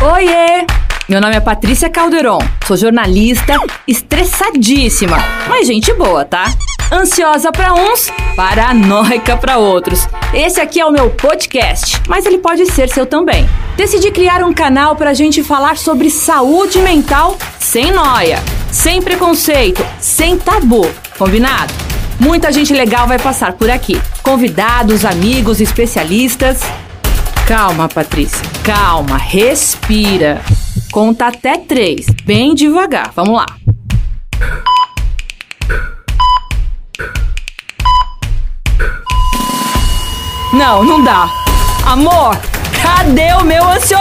Oiê! Meu nome é Patrícia Calderon, sou jornalista, estressadíssima, mas gente boa, tá? Ansiosa para uns, paranoica para outros. Esse aqui é o meu podcast, mas ele pode ser seu também. Decidi criar um canal pra gente falar sobre saúde mental sem noia, sem preconceito, sem tabu. Combinado? Muita gente legal vai passar por aqui. Convidados, amigos, especialistas. Calma, Patrícia. Calma, respira. Conta até três, bem devagar. Vamos lá. Não, não dá. Amor, cadê o meu ansiolítico?